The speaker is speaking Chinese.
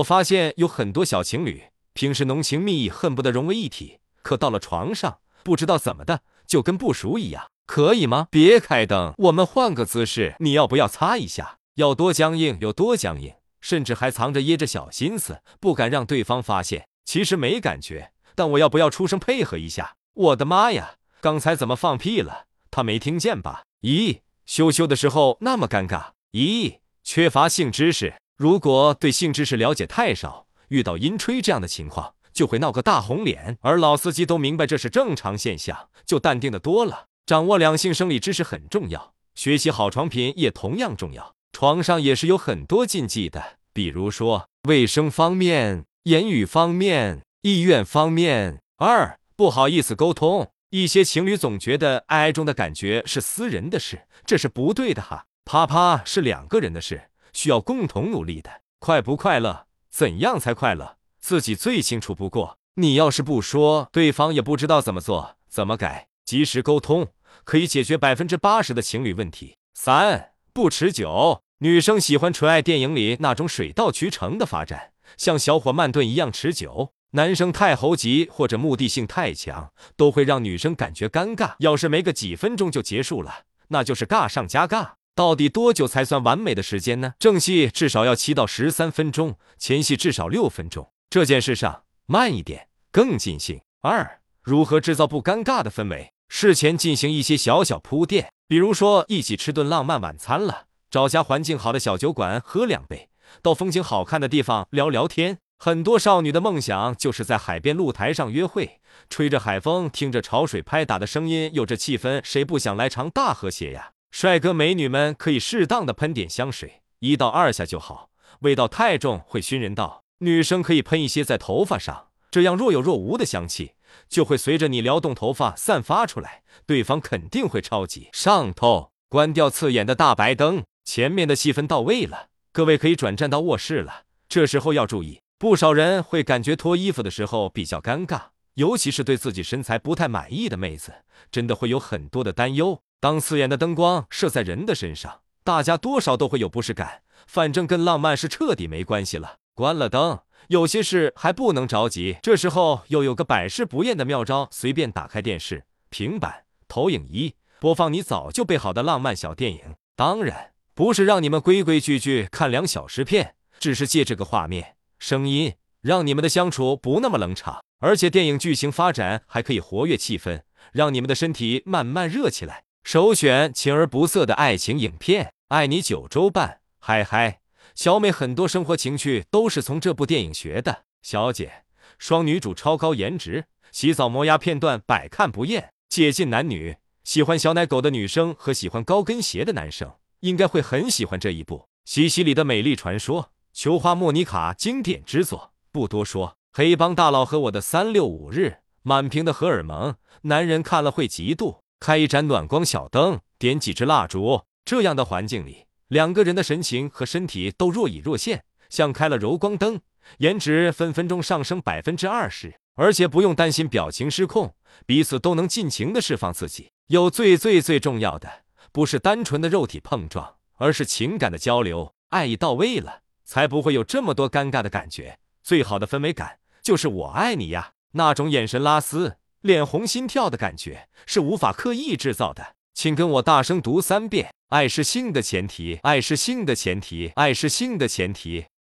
我发现有很多小情侣，平时浓情蜜意，恨不得融为一体，可到了床上，不知道怎么的，就跟不熟一样。可以吗？别开灯，我们换个姿势。你要不要擦一下？要多僵硬有多僵硬，甚至还藏着掖着小心思，不敢让对方发现。其实没感觉，但我要不要出声配合一下？我的妈呀，刚才怎么放屁了？他没听见吧？咦，羞羞的时候那么尴尬？咦，缺乏性知识。如果对性知识了解太少，遇到阴吹这样的情况，就会闹个大红脸。而老司机都明白这是正常现象，就淡定的多了。掌握两性生理知识很重要，学习好床品也同样重要。床上也是有很多禁忌的，比如说卫生方面、言语方面、意愿方面。二不好意思沟通，一些情侣总觉得爱中的感觉是私人的事，这是不对的哈。啪啪是两个人的事，需要共同努力的。快不快乐？怎样才快乐？自己最清楚不过。你要是不说，对方也不知道怎么做、怎么改。及时沟通可以解决百分之八十的情侣问题。三不持久，女生喜欢纯爱电影里那种水到渠成的发展，像小火慢炖一样持久。男生太猴急或者目的性太强，都会让女生感觉尴尬。要是没个几分钟就结束了，那就是尬上加尬。到底多久才算完美的时间呢？正戏至少要七到十三分钟，前戏至少六分钟。这件事上慢一点更尽兴。二，如何制造不尴尬的氛围？事前进行一些小小铺垫，比如说一起吃顿浪漫晚餐了，找家环境好的小酒馆喝两杯，到风景好看的地方聊聊天。很多少女的梦想就是在海边露台上约会，吹着海风，听着潮水拍打的声音，有着气氛，谁不想来场大和谐呀？帅哥美女们可以适当的喷点香水，一到二下就好，味道太重会熏人到。女生可以喷一些在头发上，这样若有若无的香气就会随着你撩动头发散发出来，对方肯定会超级上头。关掉刺眼的大白灯，前面的戏份到位了，各位可以转战到卧室了。这时候要注意，不少人会感觉脱衣服的时候比较尴尬，尤其是对自己身材不太满意的妹子，真的会有很多的担忧。当刺眼的灯光射在人的身上，大家多少都会有不适感。反正跟浪漫是彻底没关系了。关了灯，有些事还不能着急。这时候又有个百试不厌的妙招：随便打开电视、平板、投影仪，播放你早就备好的浪漫小电影。当然不是让你们规规矩矩看两小时片，只是借这个画面、声音，让你们的相处不那么冷场。而且电影剧情发展还可以活跃气氛，让你们的身体慢慢热起来。首选情而不涩的爱情影片，《爱你九州半》。嗨嗨，小美很多生活情趣都是从这部电影学的。小姐，双女主超高颜值，洗澡磨牙片段百看不厌，接近男女。喜欢小奶狗的女生和喜欢高跟鞋的男生应该会很喜欢这一部《西西里的美丽传说》。球花莫妮卡经典之作，不多说。黑帮大佬和我的三六五日，满屏的荷尔蒙，男人看了会嫉妒。开一盏暖光小灯，点几支蜡烛，这样的环境里，两个人的神情和身体都若隐若现，像开了柔光灯，颜值分分钟上升百分之二十，而且不用担心表情失控，彼此都能尽情的释放自己。有最最最重要的，不是单纯的肉体碰撞，而是情感的交流，爱意到位了，才不会有这么多尴尬的感觉。最好的氛围感，就是我爱你呀，那种眼神拉丝。脸红心跳的感觉是无法刻意制造的，请跟我大声读三遍：爱是性的前提，爱是性的前提，爱是性的前提。